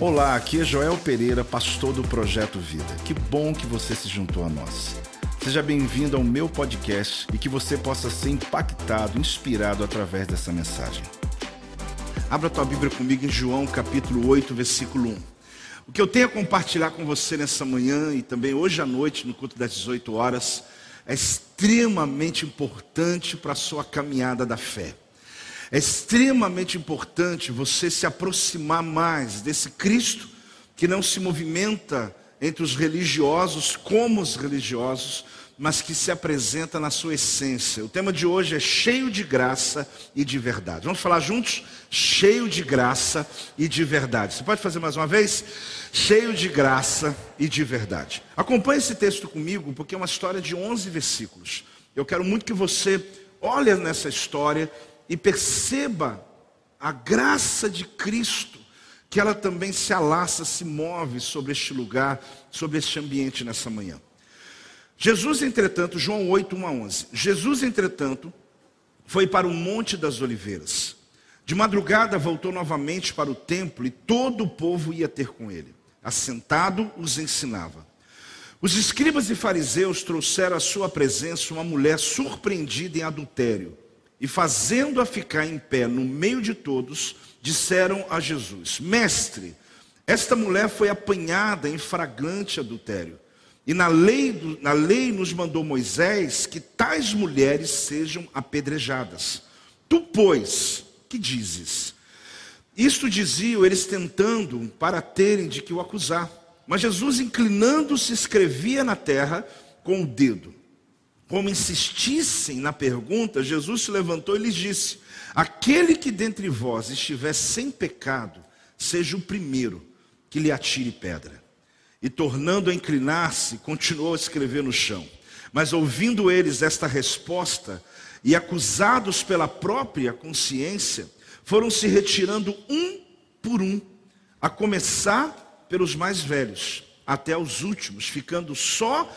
Olá, aqui é Joel Pereira, pastor do Projeto Vida. Que bom que você se juntou a nós. Seja bem-vindo ao meu podcast e que você possa ser impactado, inspirado através dessa mensagem. Abra tua Bíblia comigo em João capítulo 8, versículo 1. O que eu tenho a compartilhar com você nessa manhã e também hoje à noite, no culto das 18 horas, é extremamente importante para a sua caminhada da fé. É extremamente importante você se aproximar mais desse Cristo que não se movimenta entre os religiosos como os religiosos, mas que se apresenta na sua essência. O tema de hoje é cheio de graça e de verdade. Vamos falar juntos? Cheio de graça e de verdade. Você pode fazer mais uma vez? Cheio de graça e de verdade. Acompanhe esse texto comigo, porque é uma história de 11 versículos. Eu quero muito que você olhe nessa história e perceba a graça de Cristo, que ela também se alaça, se move sobre este lugar, sobre este ambiente nessa manhã. Jesus, entretanto, João 8, 1 a 11. Jesus, entretanto, foi para o Monte das Oliveiras. De madrugada voltou novamente para o templo e todo o povo ia ter com ele. Assentado, os ensinava. Os escribas e fariseus trouxeram à sua presença uma mulher surpreendida em adultério e fazendo-a ficar em pé no meio de todos, disseram a Jesus: Mestre, esta mulher foi apanhada em flagrante adultério. E na lei, na lei nos mandou Moisés que tais mulheres sejam apedrejadas. Tu, pois, que dizes? Isto diziam eles tentando para terem de que o acusar. Mas Jesus, inclinando-se, escrevia na terra com o dedo como insistissem na pergunta, Jesus se levantou e lhes disse: Aquele que dentre vós estiver sem pecado, seja o primeiro que lhe atire pedra. E tornando a inclinar-se, continuou a escrever no chão. Mas ouvindo eles esta resposta, e acusados pela própria consciência, foram se retirando um por um, a começar pelos mais velhos, até os últimos, ficando só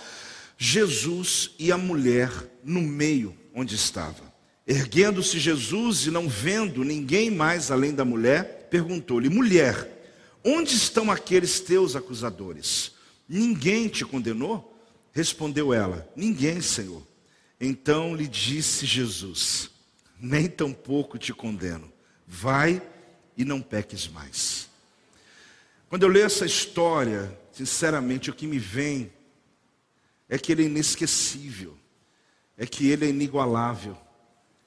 Jesus e a mulher no meio onde estava. Erguendo-se Jesus e não vendo ninguém mais além da mulher, perguntou-lhe: Mulher, onde estão aqueles teus acusadores? Ninguém te condenou? Respondeu ela: Ninguém, Senhor. Então lhe disse Jesus: Nem tampouco te condeno. Vai e não peques mais. Quando eu leio essa história, sinceramente, o que me vem é que ele é inesquecível, é que ele é inigualável,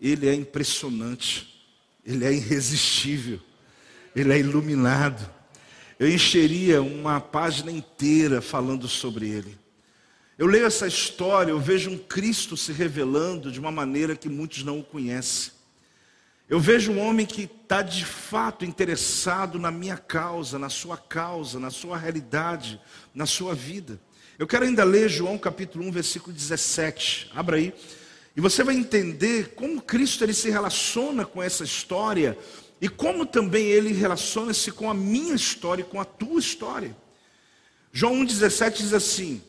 ele é impressionante, ele é irresistível, ele é iluminado. Eu encheria uma página inteira falando sobre ele. Eu leio essa história, eu vejo um Cristo se revelando de uma maneira que muitos não o conhecem. Eu vejo um homem que está de fato interessado na minha causa, na sua causa, na sua realidade, na sua vida. Eu quero ainda ler João capítulo 1, versículo 17. Abra aí. E você vai entender como Cristo ele se relaciona com essa história e como também ele relaciona-se com a minha história e com a tua história. João 1,17 diz assim: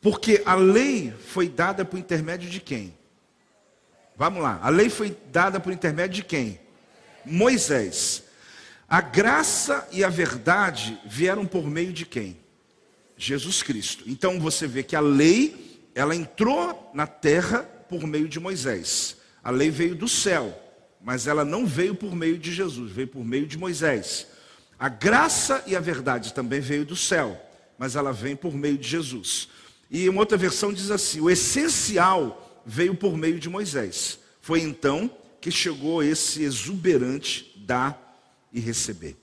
Porque a lei foi dada por intermédio de quem? Vamos lá, a lei foi dada por intermédio de quem? Moisés. A graça e a verdade vieram por meio de quem? Jesus Cristo. Então você vê que a lei, ela entrou na terra por meio de Moisés. A lei veio do céu, mas ela não veio por meio de Jesus, veio por meio de Moisés. A graça e a verdade também veio do céu, mas ela vem por meio de Jesus. E uma outra versão diz assim: o essencial veio por meio de Moisés. Foi então que chegou esse exuberante dar e receber.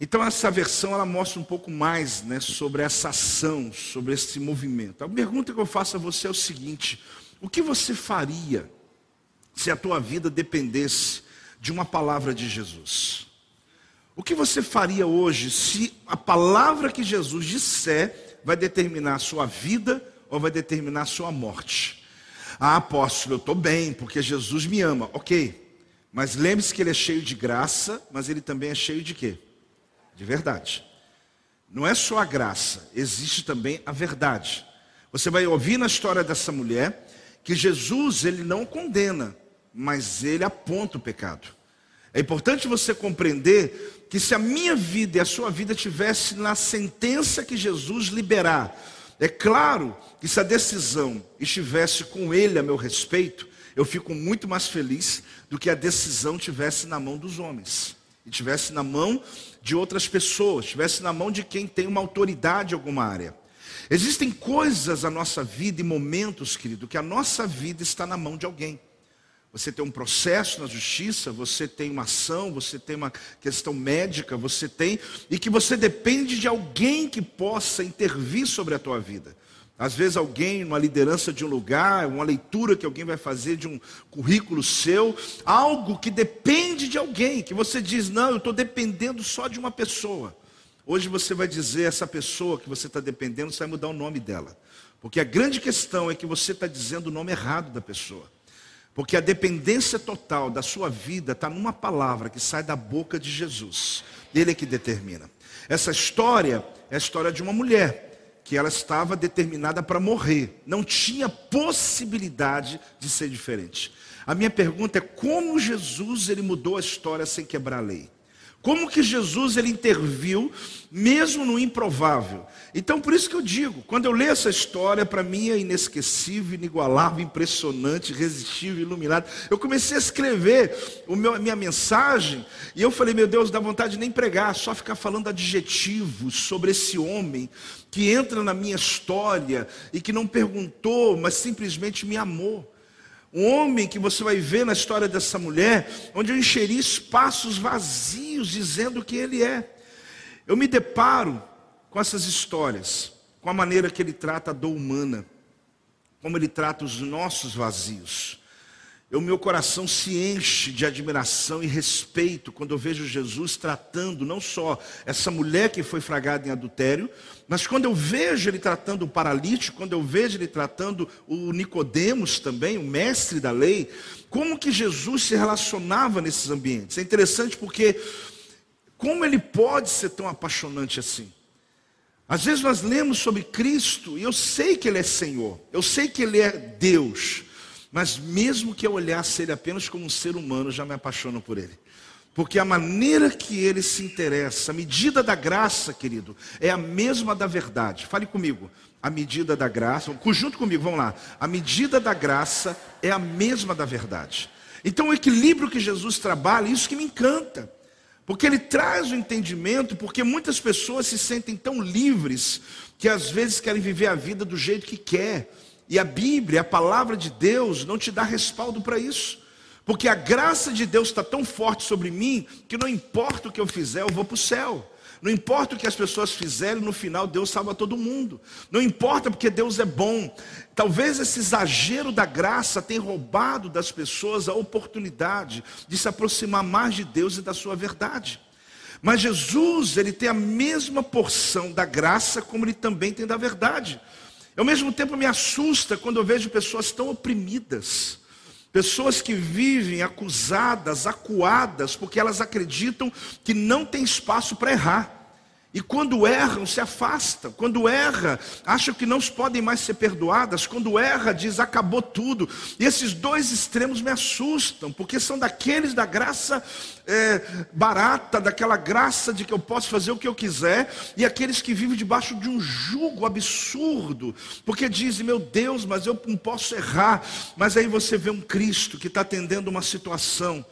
Então essa versão ela mostra um pouco mais né, sobre essa ação, sobre esse movimento. A pergunta que eu faço a você é o seguinte: o que você faria se a tua vida dependesse de uma palavra de Jesus? O que você faria hoje se a palavra que Jesus disser vai determinar a sua vida ou vai determinar a sua morte? Ah, apóstolo, eu estou bem, porque Jesus me ama. Ok, mas lembre-se que ele é cheio de graça, mas ele também é cheio de quê? De verdade. Não é só a graça, existe também a verdade. Você vai ouvir na história dessa mulher que Jesus ele não condena, mas ele aponta o pecado. É importante você compreender que se a minha vida e a sua vida tivesse na sentença que Jesus liberar, é claro que se a decisão estivesse com ele a meu respeito, eu fico muito mais feliz do que a decisão tivesse na mão dos homens, e tivesse na mão de outras pessoas, tivesse na mão de quem tem uma autoridade em alguma área. Existem coisas na nossa vida e momentos, querido, que a nossa vida está na mão de alguém. Você tem um processo na justiça, você tem uma ação, você tem uma questão médica, você tem, e que você depende de alguém que possa intervir sobre a tua vida. Às vezes alguém, uma liderança de um lugar, uma leitura que alguém vai fazer de um currículo seu, algo que depende de alguém, que você diz, não, eu estou dependendo só de uma pessoa. Hoje você vai dizer, essa pessoa que você está dependendo, você vai mudar o nome dela. Porque a grande questão é que você está dizendo o nome errado da pessoa. Porque a dependência total da sua vida está numa palavra que sai da boca de Jesus. Ele é que determina. Essa história é a história de uma mulher que ela estava determinada para morrer. Não tinha possibilidade de ser diferente. A minha pergunta é como Jesus ele mudou a história sem quebrar a lei? Como que Jesus ele interviu mesmo no improvável? Então por isso que eu digo, quando eu leio essa história, para mim é inesquecível, inigualável, impressionante, irresistível, iluminado. Eu comecei a escrever o meu, a minha mensagem e eu falei, meu Deus, dá vontade de nem pregar, só ficar falando adjetivos sobre esse homem que entra na minha história e que não perguntou, mas simplesmente me amou. Um homem que você vai ver na história dessa mulher, onde eu encheri espaços vazios dizendo que ele é. Eu me deparo com essas histórias, com a maneira que ele trata a dor humana, como ele trata os nossos vazios. O meu coração se enche de admiração e respeito quando eu vejo Jesus tratando não só essa mulher que foi fragada em adultério, mas quando eu vejo ele tratando o paralítico, quando eu vejo ele tratando o Nicodemos também, o mestre da lei, como que Jesus se relacionava nesses ambientes? É interessante porque como ele pode ser tão apaixonante assim? Às vezes nós lemos sobre Cristo e eu sei que ele é Senhor, eu sei que ele é Deus. Mas mesmo que eu olhasse ele apenas como um ser humano, já me apaixono por ele. Porque a maneira que ele se interessa, a medida da graça, querido, é a mesma da verdade. Fale comigo. A medida da graça, junto comigo, vamos lá. A medida da graça é a mesma da verdade. Então o equilíbrio que Jesus trabalha, isso que me encanta. Porque ele traz o entendimento, porque muitas pessoas se sentem tão livres que às vezes querem viver a vida do jeito que quer. E a Bíblia, a palavra de Deus, não te dá respaldo para isso. Porque a graça de Deus está tão forte sobre mim que não importa o que eu fizer, eu vou para o céu. Não importa o que as pessoas fizerem, no final Deus salva todo mundo. Não importa porque Deus é bom. Talvez esse exagero da graça tenha roubado das pessoas a oportunidade de se aproximar mais de Deus e da sua verdade. Mas Jesus, ele tem a mesma porção da graça como ele também tem da verdade. Ao mesmo tempo me assusta quando eu vejo pessoas tão oprimidas, pessoas que vivem acusadas, acuadas, porque elas acreditam que não tem espaço para errar. E quando erram, se afastam. Quando erra, acham que não podem mais ser perdoadas. Quando erra, diz acabou tudo. E esses dois extremos me assustam, porque são daqueles da graça é, barata, daquela graça de que eu posso fazer o que eu quiser, e aqueles que vivem debaixo de um jugo absurdo, porque dizem, meu Deus, mas eu não posso errar. Mas aí você vê um Cristo que está atendendo uma situação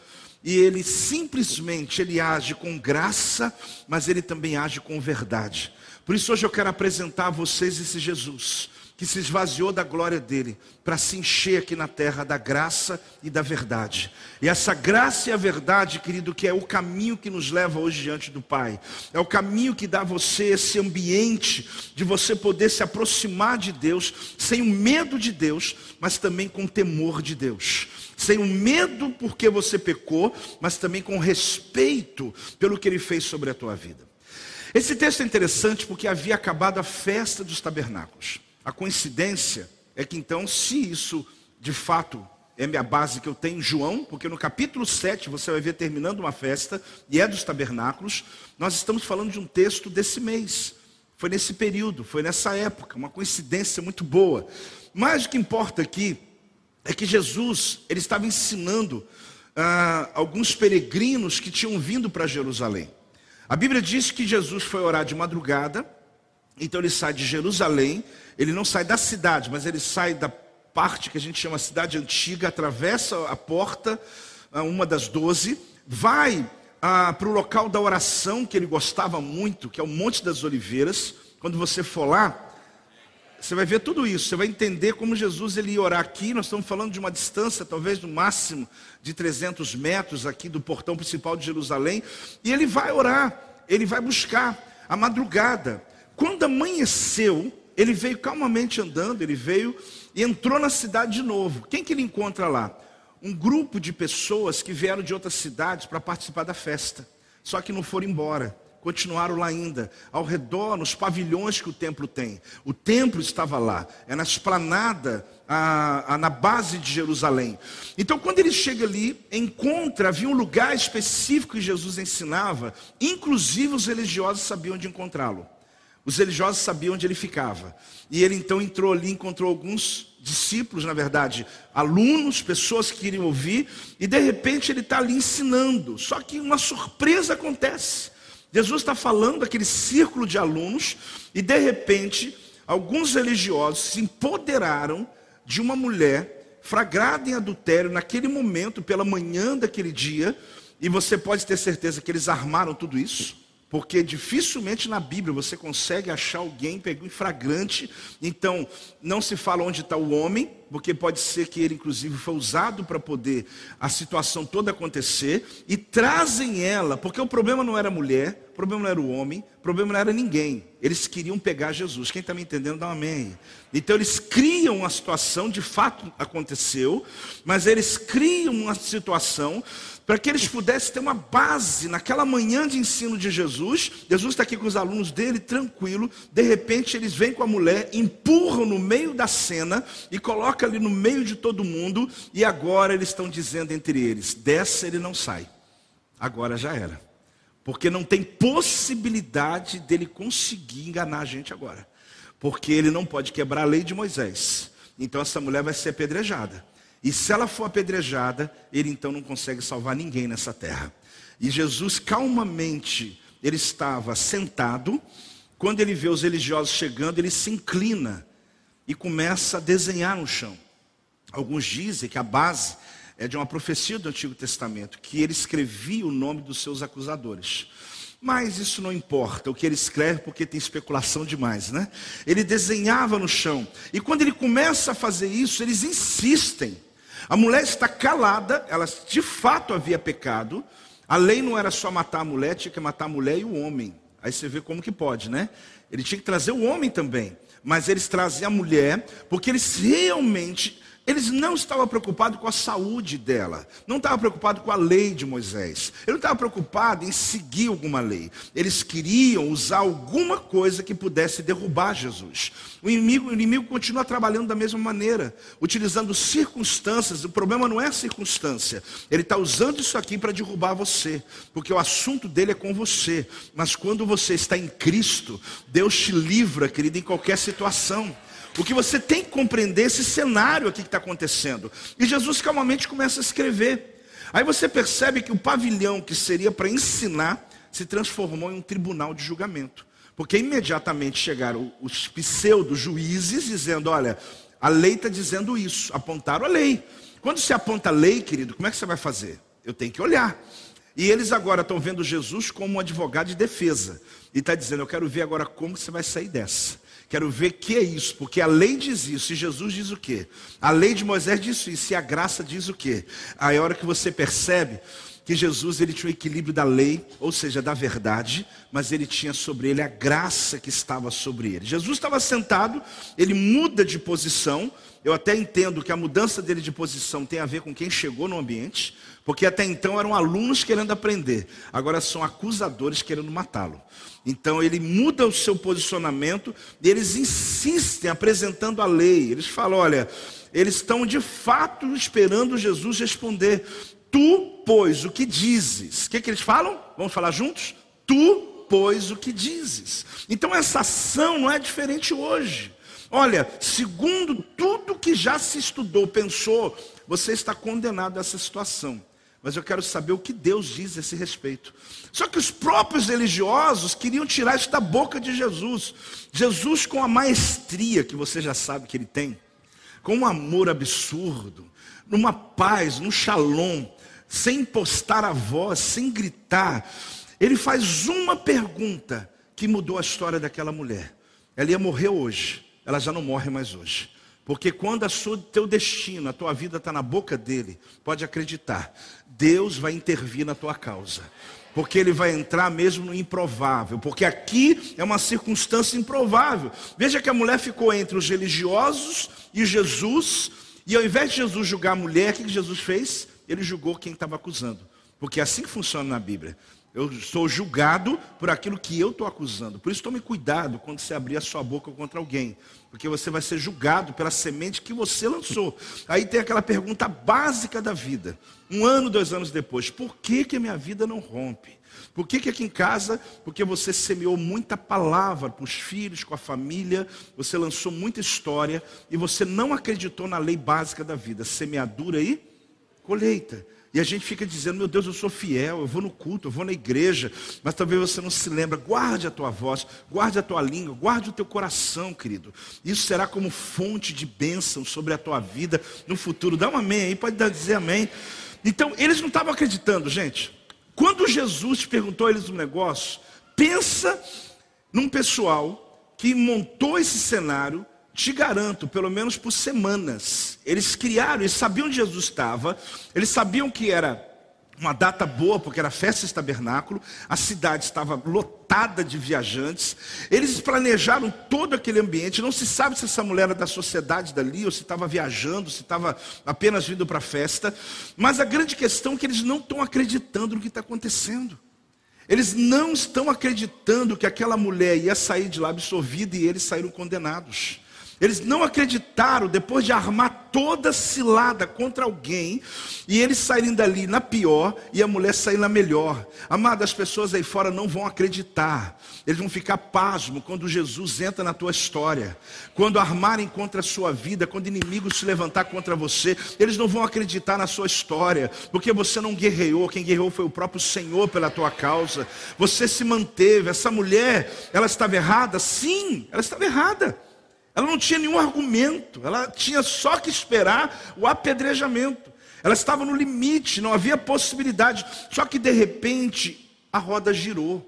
e ele simplesmente ele age com graça, mas ele também age com verdade. Por isso hoje eu quero apresentar a vocês esse Jesus que se esvaziou da glória dele para se encher aqui na terra da graça e da verdade. E essa graça e a verdade, querido, que é o caminho que nos leva hoje diante do Pai. É o caminho que dá a você esse ambiente de você poder se aproximar de Deus sem o medo de Deus, mas também com temor de Deus sem o medo porque você pecou, mas também com respeito pelo que ele fez sobre a tua vida. Esse texto é interessante porque havia acabado a festa dos tabernáculos. A coincidência é que então, se isso de fato é a base que eu tenho em João, porque no capítulo 7 você vai ver terminando uma festa, e é dos tabernáculos, nós estamos falando de um texto desse mês. Foi nesse período, foi nessa época, uma coincidência muito boa. Mas o que importa aqui é que Jesus, ele estava ensinando ah, alguns peregrinos que tinham vindo para Jerusalém. A Bíblia diz que Jesus foi orar de madrugada, então ele sai de Jerusalém, ele não sai da cidade, mas ele sai da parte que a gente chama cidade antiga, atravessa a porta, ah, uma das doze, vai ah, para o local da oração que ele gostava muito, que é o Monte das Oliveiras. Quando você for lá, você vai ver tudo isso, você vai entender como Jesus ele ia orar aqui. Nós estamos falando de uma distância, talvez no máximo de 300 metros aqui do portão principal de Jerusalém. E ele vai orar, ele vai buscar a madrugada. Quando amanheceu, ele veio calmamente andando, ele veio e entrou na cidade de novo. Quem que ele encontra lá? Um grupo de pessoas que vieram de outras cidades para participar da festa, só que não foram embora continuaram lá ainda, ao redor, nos pavilhões que o templo tem. O templo estava lá, é na esplanada, a, a, na base de Jerusalém. Então, quando ele chega ali, encontra, havia um lugar específico que Jesus ensinava, inclusive os religiosos sabiam onde encontrá-lo. Os religiosos sabiam onde ele ficava. E ele então entrou ali, encontrou alguns discípulos, na verdade, alunos, pessoas que queriam ouvir, e de repente ele está ali ensinando. Só que uma surpresa acontece. Jesus está falando daquele círculo de alunos e de repente alguns religiosos se empoderaram de uma mulher flagrada em adultério naquele momento, pela manhã daquele dia, e você pode ter certeza que eles armaram tudo isso. Porque dificilmente na Bíblia você consegue achar alguém pegou em flagrante. Então, não se fala onde está o homem, porque pode ser que ele, inclusive, foi usado para poder a situação toda acontecer. E trazem ela, porque o problema não era a mulher, o problema não era o homem, o problema não era ninguém. Eles queriam pegar Jesus. Quem está me entendendo, dá um amém. Então, eles criam uma situação, de fato aconteceu, mas eles criam uma situação para que eles pudessem ter uma base naquela manhã de ensino de Jesus. Jesus está aqui com os alunos dele, tranquilo. De repente, eles vêm com a mulher, empurram no meio da cena e colocam ali no meio de todo mundo. E agora eles estão dizendo entre eles: dessa ele não sai. Agora já era. Porque não tem possibilidade dele conseguir enganar a gente agora. Porque ele não pode quebrar a lei de Moisés. Então essa mulher vai ser apedrejada. E se ela for apedrejada, ele então não consegue salvar ninguém nessa terra. E Jesus calmamente, ele estava sentado, quando ele vê os religiosos chegando, ele se inclina e começa a desenhar no chão. Alguns dizem que a base é de uma profecia do Antigo Testamento, que ele escrevia o nome dos seus acusadores. Mas isso não importa, o que ele escreve, porque tem especulação demais, né? Ele desenhava no chão. E quando ele começa a fazer isso, eles insistem. A mulher está calada, ela de fato havia pecado. A lei não era só matar a mulher, tinha que matar a mulher e o homem. Aí você vê como que pode, né? Ele tinha que trazer o homem também. Mas eles traziam a mulher, porque eles realmente eles não estavam preocupados com a saúde dela, não estavam preocupados com a lei de Moisés, ele não estava preocupado em seguir alguma lei, eles queriam usar alguma coisa que pudesse derrubar Jesus. O inimigo, o inimigo continua trabalhando da mesma maneira, utilizando circunstâncias, o problema não é a circunstância, ele está usando isso aqui para derrubar você, porque o assunto dele é com você, mas quando você está em Cristo, Deus te livra, querido, em qualquer situação. O que você tem que compreender esse cenário aqui que está acontecendo. E Jesus calmamente começa a escrever. Aí você percebe que o pavilhão que seria para ensinar se transformou em um tribunal de julgamento. Porque imediatamente chegaram os pseudo-juízes dizendo: olha, a lei está dizendo isso, apontaram a lei. Quando se aponta a lei, querido, como é que você vai fazer? Eu tenho que olhar. E eles agora estão vendo Jesus como um advogado de defesa. E está dizendo: Eu quero ver agora como você vai sair dessa. Quero ver que é isso, porque a lei diz isso, e Jesus diz o quê? A lei de Moisés diz isso, e a graça diz o quê? Aí a hora que você percebe que Jesus ele tinha o equilíbrio da lei, ou seja, da verdade, mas ele tinha sobre ele a graça que estava sobre ele. Jesus estava sentado, ele muda de posição. Eu até entendo que a mudança dele de posição tem a ver com quem chegou no ambiente, porque até então eram alunos querendo aprender, agora são acusadores querendo matá-lo. Então ele muda o seu posicionamento e eles insistem apresentando a lei. Eles falam: olha, eles estão de fato esperando Jesus responder. Tu, pois, o que dizes? O que, que eles falam? Vamos falar juntos? Tu, pois, o que dizes? Então essa ação não é diferente hoje. Olha, segundo tudo que já se estudou, pensou, você está condenado a essa situação. mas eu quero saber o que Deus diz a esse respeito. Só que os próprios religiosos queriam tirar isso da boca de Jesus. Jesus, com a maestria que você já sabe que ele tem, com um amor absurdo, numa paz, num shalom, sem postar a voz, sem gritar, ele faz uma pergunta que mudou a história daquela mulher. Ela ia morrer hoje, ela já não morre mais hoje. Porque quando a sua, teu destino, a tua vida está na boca dele, pode acreditar, Deus vai intervir na tua causa. Porque ele vai entrar mesmo no improvável. Porque aqui é uma circunstância improvável. Veja que a mulher ficou entre os religiosos e Jesus. E ao invés de Jesus julgar a mulher, o que Jesus fez? Ele julgou quem estava acusando. Porque é assim que funciona na Bíblia. Eu sou julgado por aquilo que eu estou acusando. Por isso tome cuidado quando você abrir a sua boca contra alguém. Porque você vai ser julgado pela semente que você lançou. Aí tem aquela pergunta básica da vida. Um ano, dois anos depois. Por que, que a minha vida não rompe? Por que, que aqui em casa? Porque você semeou muita palavra para os filhos, com a família, você lançou muita história e você não acreditou na lei básica da vida, semeadura e colheita. E a gente fica dizendo, meu Deus, eu sou fiel, eu vou no culto, eu vou na igreja, mas talvez você não se lembra. Guarde a tua voz, guarde a tua língua, guarde o teu coração, querido. Isso será como fonte de bênção sobre a tua vida no futuro. Dá um amém aí, pode dizer amém. Então, eles não estavam acreditando, gente. Quando Jesus perguntou a eles um negócio, pensa num pessoal que montou esse cenário te garanto, pelo menos por semanas, eles criaram, eles sabiam onde Jesus estava, eles sabiam que era uma data boa, porque era festa de tabernáculo, a cidade estava lotada de viajantes, eles planejaram todo aquele ambiente, não se sabe se essa mulher era da sociedade dali, ou se estava viajando, se estava apenas vindo para a festa, mas a grande questão é que eles não estão acreditando no que está acontecendo. Eles não estão acreditando que aquela mulher ia sair de lá absorvida e eles saíram condenados. Eles não acreditaram, depois de armar toda cilada contra alguém, e eles saírem dali na pior e a mulher sair na melhor. Amado, as pessoas aí fora não vão acreditar. Eles vão ficar pasmo quando Jesus entra na tua história. Quando armarem contra a sua vida, quando inimigos se levantar contra você, eles não vão acreditar na sua história, porque você não guerreou, quem guerreou foi o próprio Senhor pela tua causa. Você se manteve. Essa mulher, ela estava errada? Sim, ela estava errada. Ela não tinha nenhum argumento, ela tinha só que esperar o apedrejamento. Ela estava no limite, não havia possibilidade. Só que de repente a roda girou.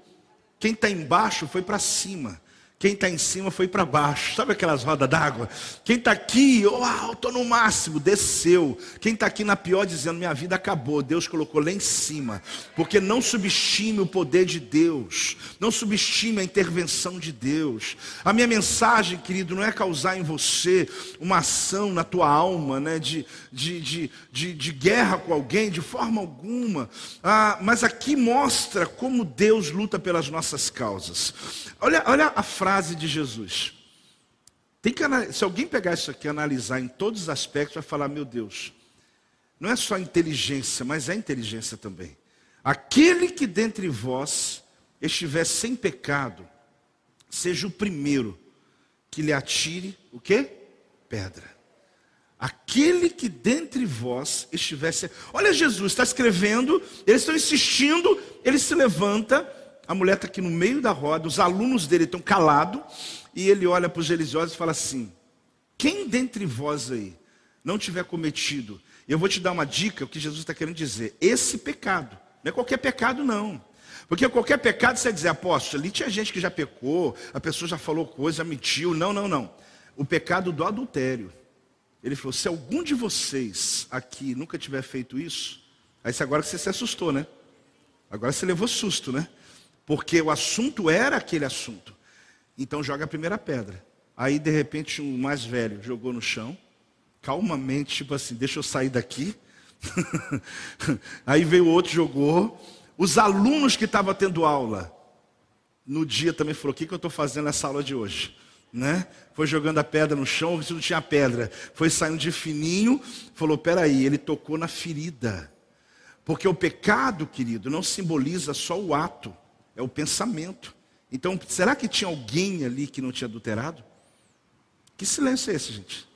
Quem está embaixo foi para cima. Quem está em cima foi para baixo. Sabe aquelas rodas d'água? Quem está aqui, uau, estou no máximo, desceu. Quem está aqui na pior dizendo, minha vida acabou. Deus colocou lá em cima. Porque não subestime o poder de Deus. Não subestime a intervenção de Deus. A minha mensagem, querido, não é causar em você uma ação na tua alma, né, de, de, de, de, de guerra com alguém, de forma alguma. Ah, mas aqui mostra como Deus luta pelas nossas causas. Olha, olha a frase de Jesus. Que, se alguém pegar isso aqui e analisar em todos os aspectos, vai falar: meu Deus, não é só inteligência, mas é inteligência também. Aquele que dentre vós estiver sem pecado, seja o primeiro que lhe atire o quê? Pedra. Aquele que dentre vós estivesse. Olha, Jesus está escrevendo, eles estão insistindo, ele se levanta a mulher está aqui no meio da roda, os alunos dele estão calados, e ele olha para os religiosos e fala assim: Quem dentre vós aí não tiver cometido, eu vou te dar uma dica, o que Jesus está querendo dizer, esse pecado, não é qualquer pecado, não. Porque qualquer pecado você dizer, apóstolo, ali tinha gente que já pecou, a pessoa já falou coisa, mentiu. Não, não, não. O pecado do adultério. Ele falou: se algum de vocês aqui nunca tiver feito isso, aí agora que você se assustou, né? Agora você levou susto, né? Porque o assunto era aquele assunto. Então joga a primeira pedra. Aí de repente um mais velho jogou no chão, calmamente, tipo assim, deixa eu sair daqui. Aí veio outro jogou. Os alunos que estavam tendo aula no dia também falou: o que, que eu estou fazendo nessa aula de hoje? Né? Foi jogando a pedra no chão, se não tinha pedra, foi saindo de fininho, falou: peraí, ele tocou na ferida. Porque o pecado, querido, não simboliza só o ato é o pensamento. Então, será que tinha alguém ali que não tinha adulterado? Que silêncio é esse, gente?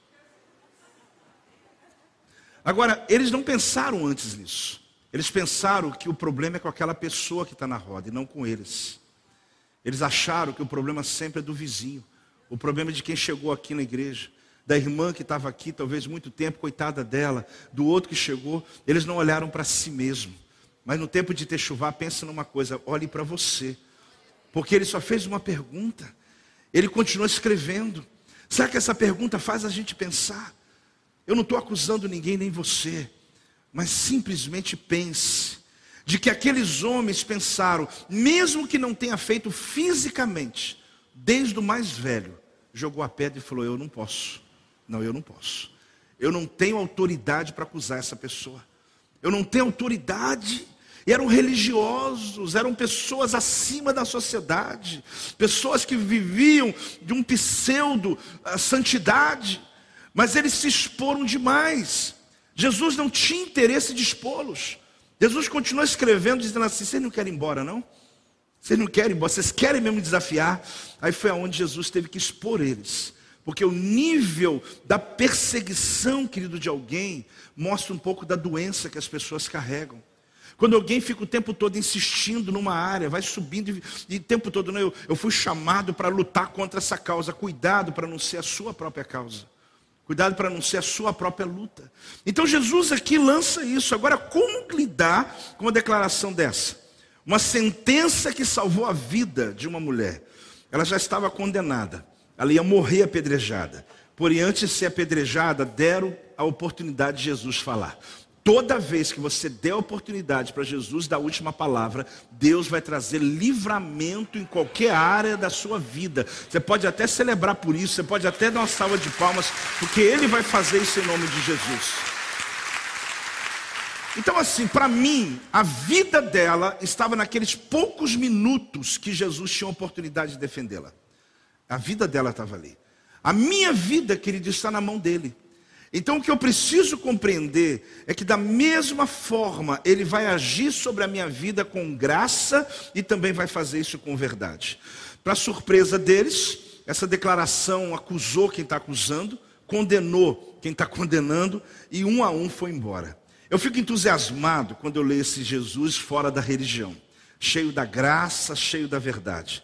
Agora, eles não pensaram antes nisso. Eles pensaram que o problema é com aquela pessoa que está na roda e não com eles. Eles acharam que o problema sempre é do vizinho. O problema é de quem chegou aqui na igreja. Da irmã que estava aqui, talvez muito tempo, coitada dela. Do outro que chegou. Eles não olharam para si mesmo. Mas no tempo de ter chuva, pensa numa coisa: olhe para você. Porque ele só fez uma pergunta. Ele continuou escrevendo. Será que essa pergunta faz a gente pensar? Eu não estou acusando ninguém, nem você. Mas simplesmente pense de que aqueles homens pensaram, mesmo que não tenha feito fisicamente, desde o mais velho, jogou a pedra e falou: Eu não posso. Não, eu não posso. Eu não tenho autoridade para acusar essa pessoa. Eu não tenho autoridade. E eram religiosos, eram pessoas acima da sociedade, pessoas que viviam de um pseudo ah, santidade, mas eles se exporam demais. Jesus não tinha interesse de expô-los. Jesus continuou escrevendo, dizendo assim: vocês não querem ir embora, não? Vocês não querem ir embora, vocês querem mesmo desafiar? Aí foi aonde Jesus teve que expor eles. Porque o nível da perseguição, querido, de alguém, mostra um pouco da doença que as pessoas carregam. Quando alguém fica o tempo todo insistindo numa área, vai subindo e, o tempo todo, não, eu, eu fui chamado para lutar contra essa causa. Cuidado para não ser a sua própria causa. Cuidado para não ser a sua própria luta. Então Jesus aqui lança isso. Agora, como lidar com uma declaração dessa? Uma sentença que salvou a vida de uma mulher. Ela já estava condenada. Ela ia morrer apedrejada. Porém, antes de ser apedrejada, deram a oportunidade de Jesus falar. Toda vez que você der oportunidade para Jesus dar a última palavra, Deus vai trazer livramento em qualquer área da sua vida. Você pode até celebrar por isso, você pode até dar uma salva de palmas, porque Ele vai fazer isso em nome de Jesus. Então, assim, para mim, a vida dela estava naqueles poucos minutos que Jesus tinha a oportunidade de defendê-la. A vida dela estava ali. A minha vida, querido, está na mão dele. Então o que eu preciso compreender é que da mesma forma ele vai agir sobre a minha vida com graça e também vai fazer isso com verdade. Para surpresa deles, essa declaração acusou quem está acusando, condenou quem está condenando e um a um foi embora. Eu fico entusiasmado quando eu leio esse Jesus fora da religião, cheio da graça, cheio da verdade.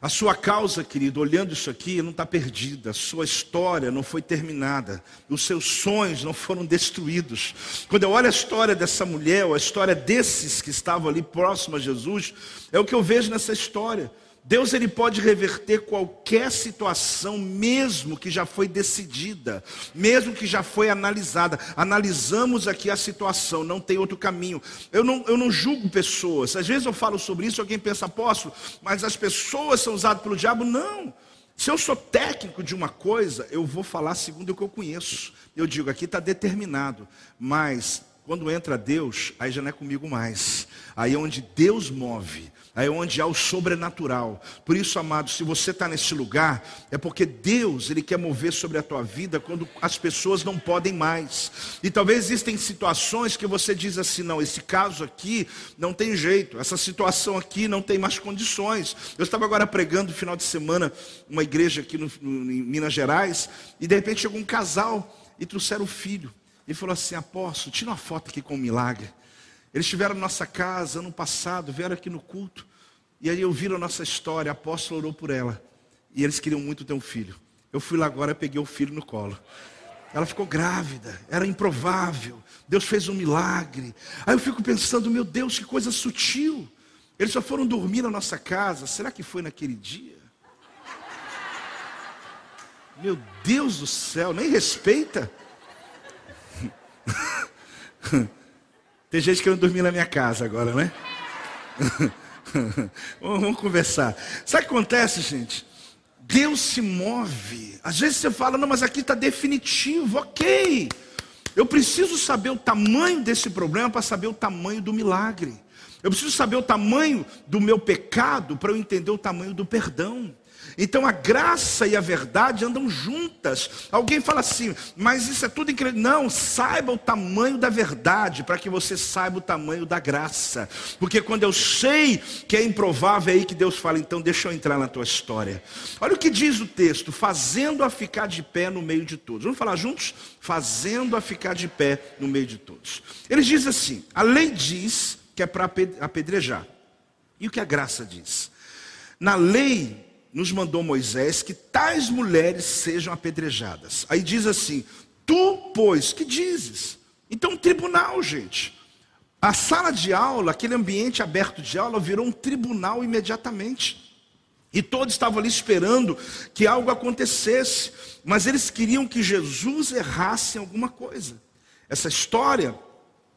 A sua causa, querido, olhando isso aqui, não está perdida. A sua história não foi terminada. Os seus sonhos não foram destruídos. Quando eu olho a história dessa mulher, ou a história desses que estavam ali próximo a Jesus, é o que eu vejo nessa história. Deus ele pode reverter qualquer situação, mesmo que já foi decidida, mesmo que já foi analisada. Analisamos aqui a situação, não tem outro caminho. Eu não, eu não julgo pessoas. Às vezes eu falo sobre isso, alguém pensa, apóstolo, mas as pessoas são usadas pelo diabo. Não. Se eu sou técnico de uma coisa, eu vou falar segundo o que eu conheço. Eu digo, aqui está determinado, mas quando entra Deus, aí já não é comigo mais. Aí é onde Deus move é onde há o sobrenatural. Por isso, amado, se você está nesse lugar, é porque Deus ele quer mover sobre a tua vida quando as pessoas não podem mais. E talvez existem situações que você diz assim: não, esse caso aqui não tem jeito, essa situação aqui não tem mais condições. Eu estava agora pregando no final de semana uma igreja aqui no, no, em Minas Gerais, e de repente chegou um casal e trouxeram o filho. E falou assim: apóstolo, tira uma foto aqui com o milagre. Eles estiveram na nossa casa ano passado, vieram aqui no culto. E aí vi a nossa história, a apóstola orou por ela. E eles queriam muito ter um filho. Eu fui lá agora e peguei o filho no colo. Ela ficou grávida, era improvável. Deus fez um milagre. Aí eu fico pensando, meu Deus, que coisa sutil. Eles só foram dormir na nossa casa. Será que foi naquele dia? Meu Deus do céu, nem respeita. Tem gente querendo dormir na minha casa agora, né? Vamos conversar. Sabe o que acontece, gente? Deus se move. Às vezes você fala, não, mas aqui está definitivo, ok. Eu preciso saber o tamanho desse problema para saber o tamanho do milagre. Eu preciso saber o tamanho do meu pecado para eu entender o tamanho do perdão. Então a graça e a verdade andam juntas. Alguém fala assim, mas isso é tudo incrível. Não, saiba o tamanho da verdade, para que você saiba o tamanho da graça. Porque quando eu sei que é improvável, é aí que Deus fala, então deixa eu entrar na tua história. Olha o que diz o texto: fazendo-a ficar de pé no meio de todos. Vamos falar juntos? Fazendo-a ficar de pé no meio de todos. Ele diz assim: a lei diz que é para apedrejar. E o que a graça diz? Na lei nos mandou Moisés que tais mulheres sejam apedrejadas. Aí diz assim: Tu, pois, que dizes? Então, tribunal, gente. A sala de aula, aquele ambiente aberto de aula, virou um tribunal imediatamente. E todos estavam ali esperando que algo acontecesse, mas eles queriam que Jesus errasse em alguma coisa. Essa história,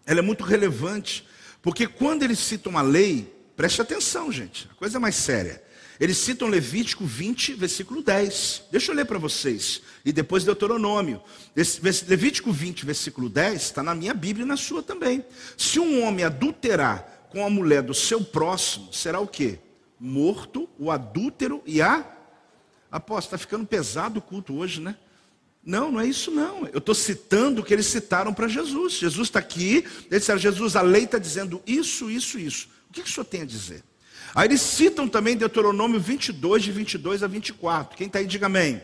ela é muito relevante, porque quando eles citam a lei, preste atenção, gente, a coisa é mais séria. Eles citam Levítico 20, versículo 10. Deixa eu ler para vocês. E depois Deuteronômio. Levítico 20, versículo 10, está na minha Bíblia e na sua também. Se um homem adulterar com a mulher do seu próximo, será o quê? Morto, o adúltero e a. Aposto, está ficando pesado o culto hoje, né? Não, não é isso não. Eu estou citando o que eles citaram para Jesus. Jesus está aqui, eles disseram, Jesus, a lei está dizendo isso, isso, isso. O que, que o senhor tem a dizer? Aí eles citam também Deuteronômio 22, de 22 a 24. Quem está aí, diga amém.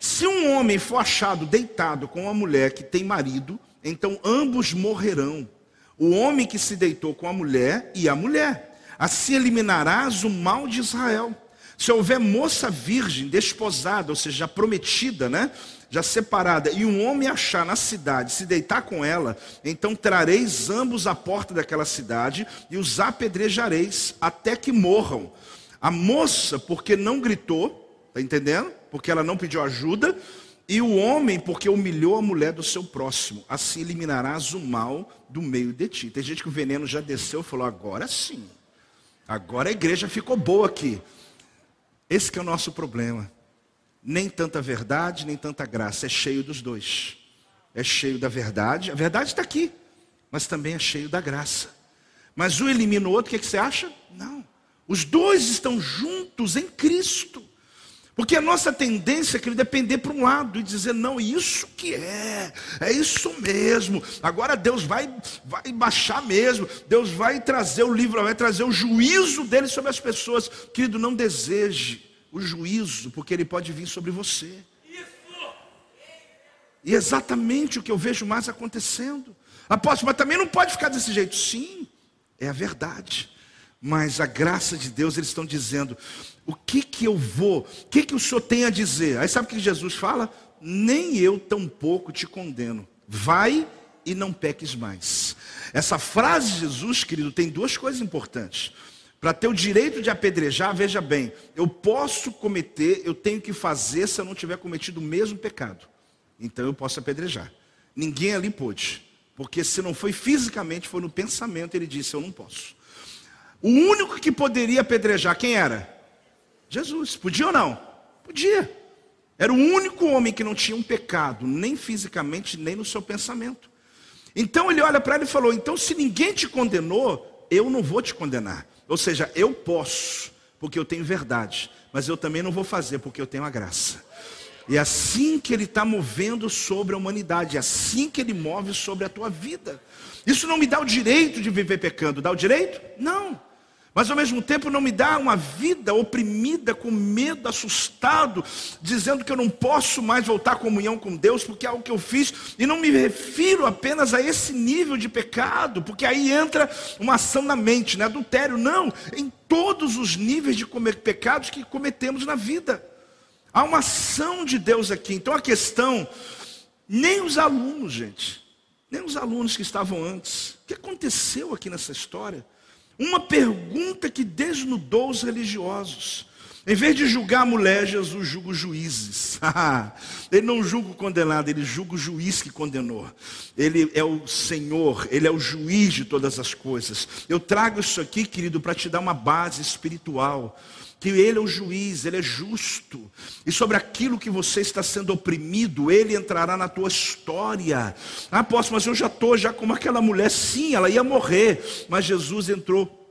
Se um homem for achado deitado com uma mulher que tem marido, então ambos morrerão. O homem que se deitou com a mulher e a mulher. Assim eliminarás o mal de Israel. Se houver moça virgem, desposada, ou seja, prometida, né? Já separada, e um homem achar na cidade, se deitar com ela, então trareis ambos à porta daquela cidade e os apedrejareis até que morram. A moça, porque não gritou, está entendendo? Porque ela não pediu ajuda, e o homem, porque humilhou a mulher do seu próximo. Assim eliminarás o mal do meio de ti. Tem gente que o veneno já desceu e falou: agora sim, agora a igreja ficou boa aqui. Esse é o nosso problema nem tanta verdade, nem tanta graça. É cheio dos dois. É cheio da verdade. A verdade está aqui, mas também é cheio da graça. Mas um elimina o outro, o que, é que você acha? Não. Os dois estão juntos em Cristo. Porque a nossa tendência é querer depender para um lado e dizer, não, isso que é, é isso mesmo. Agora Deus vai, vai baixar mesmo, Deus vai trazer o livro, vai trazer o juízo dele sobre as pessoas. Querido, não deseje o juízo, porque ele pode vir sobre você. E é exatamente o que eu vejo mais acontecendo. Apóstolo, mas também não pode ficar desse jeito. Sim, é a verdade. Mas a graça de Deus, eles estão dizendo: o que que eu vou, o que que o Senhor tem a dizer? Aí sabe o que Jesus fala? Nem eu tampouco te condeno. Vai e não peques mais. Essa frase de Jesus, querido, tem duas coisas importantes. Para ter o direito de apedrejar, veja bem, eu posso cometer, eu tenho que fazer se eu não tiver cometido o mesmo pecado. Então eu posso apedrejar. Ninguém ali pôde. Porque se não foi fisicamente, foi no pensamento, ele disse: Eu não posso. O único que poderia apedrejar, quem era? Jesus. Podia ou não? Podia. Era o único homem que não tinha um pecado, nem fisicamente, nem no seu pensamento. Então ele olha para ele e falou: Então, se ninguém te condenou, eu não vou te condenar. Ou seja, eu posso, porque eu tenho verdade, mas eu também não vou fazer, porque eu tenho a graça. E é assim que Ele está movendo sobre a humanidade, é assim que Ele move sobre a tua vida. Isso não me dá o direito de viver pecando, dá o direito? Não mas ao mesmo tempo não me dá uma vida oprimida, com medo, assustado, dizendo que eu não posso mais voltar à comunhão com Deus, porque é algo que eu fiz, e não me refiro apenas a esse nível de pecado, porque aí entra uma ação na mente, né? adultério, não, em todos os níveis de pecados que cometemos na vida. Há uma ação de Deus aqui. Então a questão, nem os alunos, gente, nem os alunos que estavam antes, o que aconteceu aqui nessa história? Uma pergunta que desnudou os religiosos. Em vez de julgar a mulher, Jesus julga os juízes. ele não julga o condenado, ele julga o juiz que condenou. Ele é o Senhor, ele é o juiz de todas as coisas. Eu trago isso aqui, querido, para te dar uma base espiritual que Ele é o juiz, Ele é justo, e sobre aquilo que você está sendo oprimido, Ele entrará na tua história. Ah, apóstolo, mas eu já estou já como aquela mulher, sim, ela ia morrer, mas Jesus entrou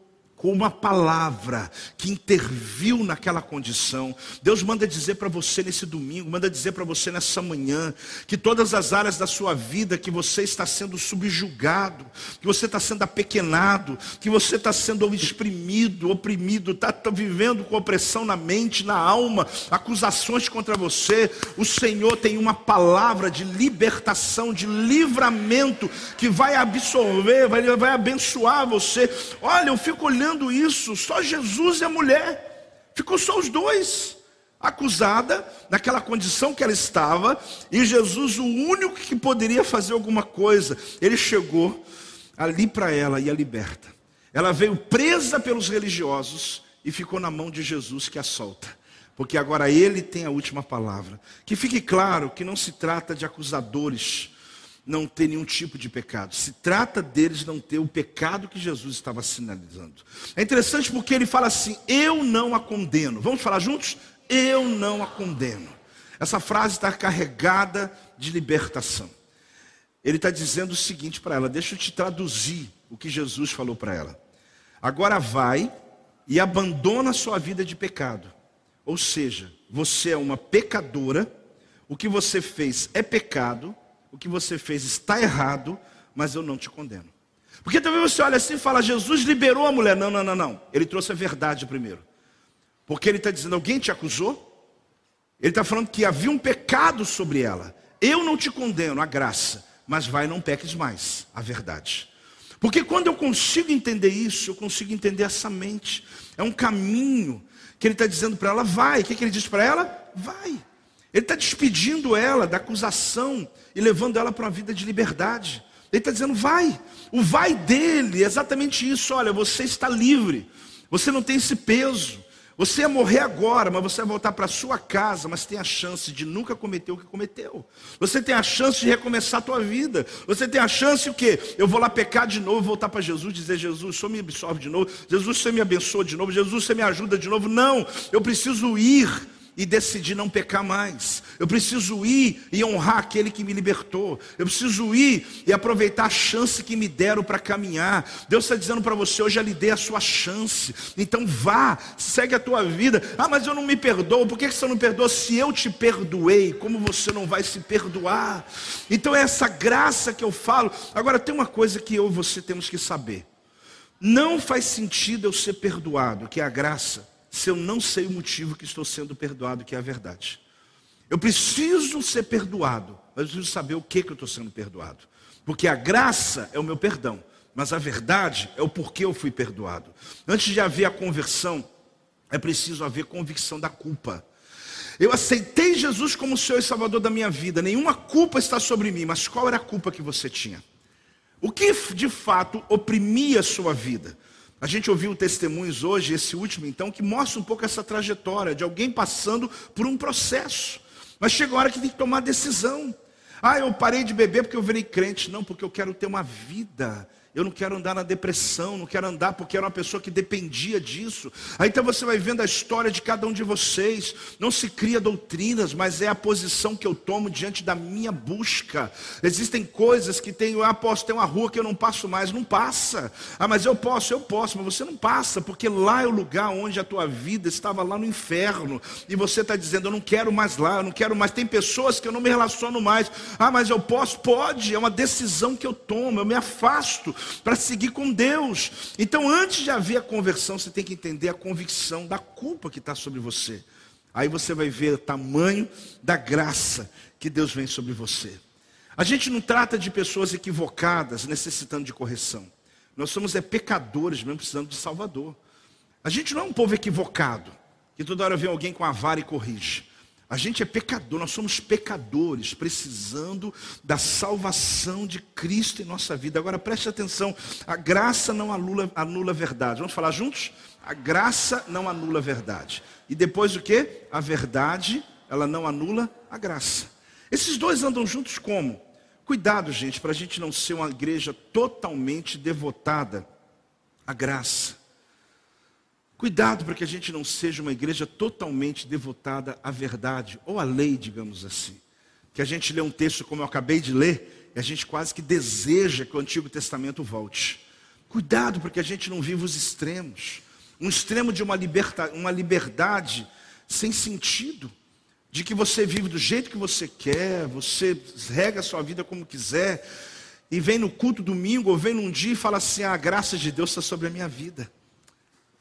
com uma palavra que interviu naquela condição. Deus manda dizer para você nesse domingo, manda dizer para você nessa manhã, que todas as áreas da sua vida que você está sendo subjugado, que você está sendo apequenado, que você está sendo exprimido, oprimido, está tá vivendo com opressão na mente, na alma, acusações contra você. O Senhor tem uma palavra de libertação, de livramento, que vai absorver, vai, vai abençoar você. Olha, eu fico olhando olhando isso, só Jesus e a mulher, ficou só os dois, acusada, naquela condição que ela estava, e Jesus, o único que poderia fazer alguma coisa, ele chegou ali para ela e a liberta. Ela veio presa pelos religiosos e ficou na mão de Jesus que a solta. Porque agora ele tem a última palavra. Que fique claro que não se trata de acusadores não ter nenhum tipo de pecado. Se trata deles não ter o pecado que Jesus estava sinalizando. É interessante porque ele fala assim: Eu não a condeno. Vamos falar juntos? Eu não a condeno. Essa frase está carregada de libertação. Ele está dizendo o seguinte para ela: Deixa eu te traduzir o que Jesus falou para ela. Agora vai e abandona a sua vida de pecado. Ou seja, você é uma pecadora, o que você fez é pecado o que você fez está errado, mas eu não te condeno. Porque também você olha assim e fala, Jesus liberou a mulher. Não, não, não, não. Ele trouxe a verdade primeiro. Porque ele está dizendo, alguém te acusou? Ele está falando que havia um pecado sobre ela. Eu não te condeno, a graça, mas vai não peques mais, a verdade. Porque quando eu consigo entender isso, eu consigo entender essa mente. É um caminho que ele está dizendo para ela, vai. O que, que ele diz para ela? Vai. Ele está despedindo ela da acusação e levando ela para uma vida de liberdade. Ele está dizendo, vai. O vai dele é exatamente isso. Olha, você está livre. Você não tem esse peso. Você ia morrer agora, mas você vai voltar para sua casa, mas tem a chance de nunca cometer o que cometeu. Você tem a chance de recomeçar a tua vida. Você tem a chance o quê? Eu vou lá pecar de novo, voltar para Jesus, dizer Jesus, Senhor me absorve de novo. Jesus, você me abençoa de novo. Jesus, você me ajuda de novo. Não, eu preciso ir e decidir não pecar mais. Eu preciso ir e honrar aquele que me libertou. Eu preciso ir e aproveitar a chance que me deram para caminhar. Deus está dizendo para você: eu lhe dei a sua chance. Então vá, segue a tua vida. Ah, mas eu não me perdoo. Por que você não perdoa? Se eu te perdoei, como você não vai se perdoar? Então é essa graça que eu falo. Agora tem uma coisa que eu e você temos que saber. Não faz sentido eu ser perdoado, que é a graça se eu não sei o motivo que estou sendo perdoado, que é a verdade. Eu preciso ser perdoado, mas eu preciso saber o que, que eu estou sendo perdoado. Porque a graça é o meu perdão, mas a verdade é o porquê eu fui perdoado. Antes de haver a conversão, é preciso haver convicção da culpa. Eu aceitei Jesus como Senhor e Salvador da minha vida, nenhuma culpa está sobre mim, mas qual era a culpa que você tinha? O que de fato oprimia a sua vida? A gente ouviu testemunhos hoje, esse último então, que mostra um pouco essa trajetória de alguém passando por um processo. Mas chega a hora que tem que tomar decisão. Ah, eu parei de beber porque eu virei crente. Não, porque eu quero ter uma vida eu não quero andar na depressão, não quero andar porque era uma pessoa que dependia disso. Aí então você vai vendo a história de cada um de vocês. Não se cria doutrinas, mas é a posição que eu tomo diante da minha busca. Existem coisas que tem, ah, posso ter uma rua que eu não passo mais, não passa. Ah, mas eu posso, eu posso, mas você não passa, porque lá é o lugar onde a tua vida estava lá no inferno. E você está dizendo, eu não quero mais lá, eu não quero mais. Tem pessoas que eu não me relaciono mais. Ah, mas eu posso, pode, é uma decisão que eu tomo, eu me afasto para seguir com Deus. Então, antes de haver a conversão, você tem que entender a convicção da culpa que está sobre você. Aí você vai ver o tamanho da graça que Deus vem sobre você. A gente não trata de pessoas equivocadas necessitando de correção. Nós somos é, pecadores mesmo precisando de Salvador. A gente não é um povo equivocado, que toda hora vem alguém com a vara e corrige. A gente é pecador, nós somos pecadores, precisando da salvação de Cristo em nossa vida. Agora preste atenção, a graça não anula, anula a verdade. Vamos falar juntos? A graça não anula a verdade. E depois o que? A verdade, ela não anula a graça. Esses dois andam juntos como? Cuidado, gente, para a gente não ser uma igreja totalmente devotada à graça. Cuidado para que a gente não seja uma igreja totalmente devotada à verdade, ou à lei, digamos assim. Que a gente lê um texto como eu acabei de ler, e a gente quase que deseja que o Antigo Testamento volte. Cuidado para que a gente não viva os extremos. Um extremo de uma, liberta, uma liberdade sem sentido. De que você vive do jeito que você quer, você rega a sua vida como quiser, e vem no culto domingo, ou vem num dia e fala assim: ah, a graça de Deus está sobre a minha vida.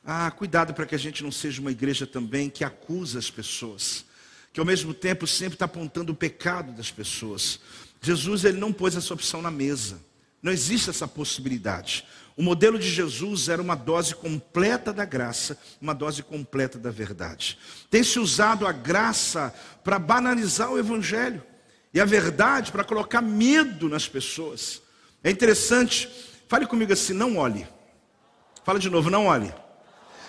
Ah, cuidado para que a gente não seja uma igreja também que acusa as pessoas, que ao mesmo tempo sempre está apontando o pecado das pessoas. Jesus ele não pôs essa opção na mesa. Não existe essa possibilidade. O modelo de Jesus era uma dose completa da graça, uma dose completa da verdade. Tem se usado a graça para banalizar o evangelho e a verdade para colocar medo nas pessoas. É interessante. Fale comigo assim, não olhe. Fala de novo, não olhe.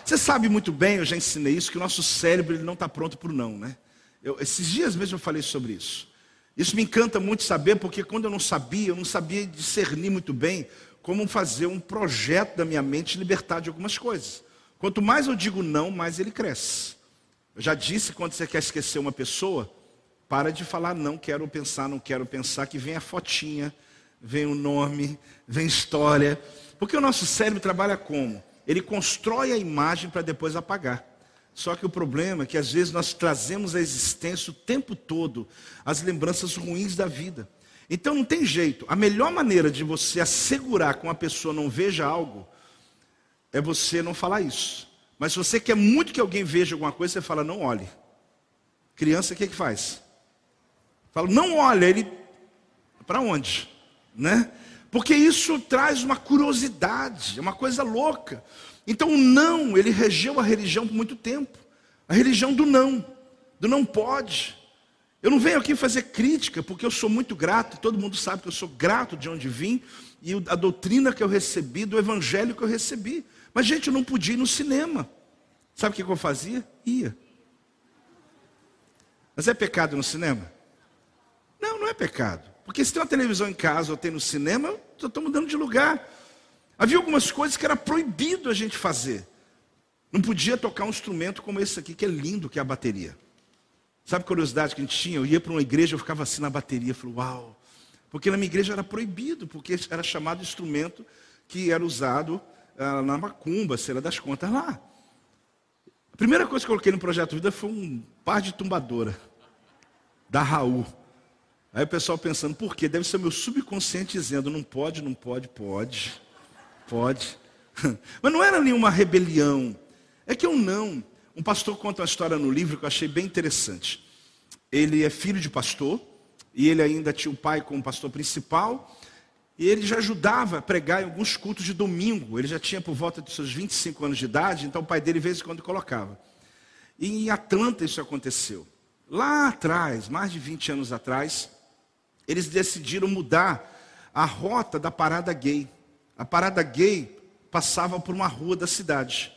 Você sabe muito bem, eu já ensinei isso, que o nosso cérebro ele não está pronto para o não, né? Eu, esses dias mesmo eu falei sobre isso. Isso me encanta muito saber, porque quando eu não sabia, eu não sabia discernir muito bem como fazer um projeto da minha mente libertar de algumas coisas. Quanto mais eu digo não, mais ele cresce. Eu já disse, quando você quer esquecer uma pessoa, para de falar não quero pensar, não quero pensar, que vem a fotinha, vem o nome, vem história. Porque o nosso cérebro trabalha como? Ele constrói a imagem para depois apagar. Só que o problema é que às vezes nós trazemos à existência o tempo todo as lembranças ruins da vida. Então não tem jeito. A melhor maneira de você assegurar que uma pessoa não veja algo é você não falar isso. Mas se você quer muito que alguém veja alguma coisa, você fala, não olhe. Criança, o que, que faz? Fala, não olha, ele. Para onde? Né? Porque isso traz uma curiosidade, é uma coisa louca. Então o não, ele regeu a religião por muito tempo. A religião do não, do não pode. Eu não venho aqui fazer crítica, porque eu sou muito grato, todo mundo sabe que eu sou grato de onde vim, e a doutrina que eu recebi, do evangelho que eu recebi. Mas, gente, eu não podia ir no cinema. Sabe o que eu fazia? Ia. Mas é pecado no cinema? Não, não é pecado. Porque se tem uma televisão em casa ou tem no cinema, eu estou mudando de lugar. Havia algumas coisas que era proibido a gente fazer. Não podia tocar um instrumento como esse aqui, que é lindo, que é a bateria. Sabe a curiosidade que a gente tinha? Eu ia para uma igreja, eu ficava assim na bateria, falei, uau. Porque na minha igreja era proibido, porque era chamado instrumento que era usado ah, na macumba, se era das contas lá. A primeira coisa que eu coloquei no Projeto Vida foi um par de tumbadora, da Raul. Aí o pessoal pensando, por quê? Deve ser meu subconsciente dizendo, não pode, não pode, pode, pode. Mas não era nenhuma rebelião. É que eu não. Um pastor conta uma história no livro que eu achei bem interessante. Ele é filho de pastor, e ele ainda tinha o pai como pastor principal, e ele já ajudava a pregar em alguns cultos de domingo. Ele já tinha por volta de seus 25 anos de idade, então o pai dele, de vez em quando, colocava. E em Atlanta isso aconteceu. Lá atrás, mais de 20 anos atrás, eles decidiram mudar a rota da parada gay. A parada gay passava por uma rua da cidade.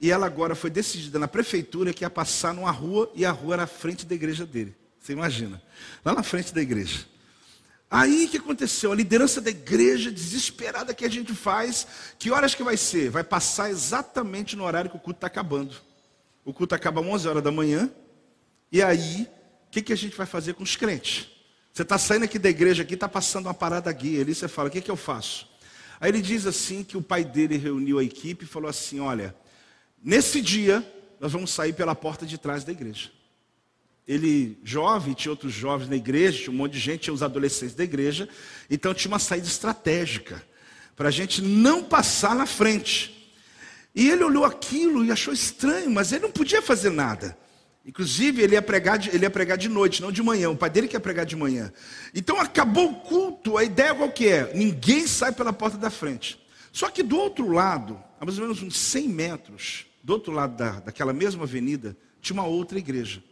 E ela agora foi decidida na prefeitura que ia passar numa rua e a rua era à frente da igreja dele. Você imagina? Lá na frente da igreja. Aí o que aconteceu? A liderança da igreja desesperada que a gente faz, que horas que vai ser? Vai passar exatamente no horário que o culto está acabando. O culto acaba às 11 horas da manhã. E aí, o que, que a gente vai fazer com os crentes? Você está saindo aqui da igreja aqui, está passando uma parada guia. Ali você fala, o que, que eu faço? Aí ele diz assim que o pai dele reuniu a equipe e falou assim: olha, nesse dia nós vamos sair pela porta de trás da igreja. Ele, jovem, tinha outros jovens na igreja, tinha um monte de gente, tinha os adolescentes da igreja, então tinha uma saída estratégica para a gente não passar na frente. E ele olhou aquilo e achou estranho, mas ele não podia fazer nada. Inclusive, ele ia, pregar de, ele ia pregar de noite, não de manhã. O pai dele quer pregar de manhã. Então, acabou o culto. A ideia qual que é? Ninguém sai pela porta da frente. Só que do outro lado, a mais ou menos uns 100 metros, do outro lado da, daquela mesma avenida, tinha uma outra igreja.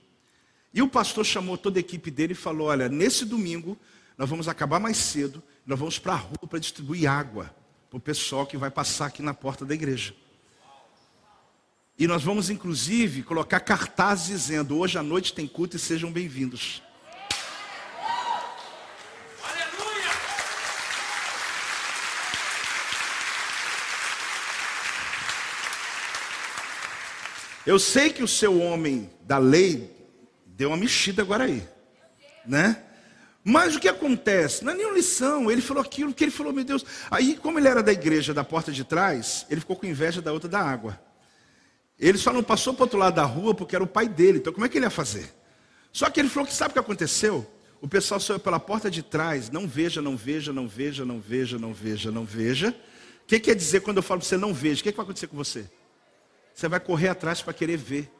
E o pastor chamou toda a equipe dele e falou: Olha, nesse domingo, nós vamos acabar mais cedo, nós vamos para a rua para distribuir água para o pessoal que vai passar aqui na porta da igreja. E nós vamos, inclusive, colocar cartazes dizendo: hoje à noite tem culto e sejam bem-vindos. Eu sei que o seu homem da lei deu uma mexida agora aí, né? Mas o que acontece? Não é nenhuma lição. Ele falou aquilo que ele falou, meu Deus. Aí, como ele era da igreja da porta de trás, ele ficou com inveja da outra da água. Ele só não passou para o outro lado da rua porque era o pai dele. Então, como é que ele ia fazer? Só que ele falou que sabe o que aconteceu? O pessoal saiu pela porta de trás. Não veja, não veja, não veja, não veja, não veja, não veja. O que quer dizer quando eu falo para você não veja? O que, que vai acontecer com você? Você vai correr atrás para querer ver.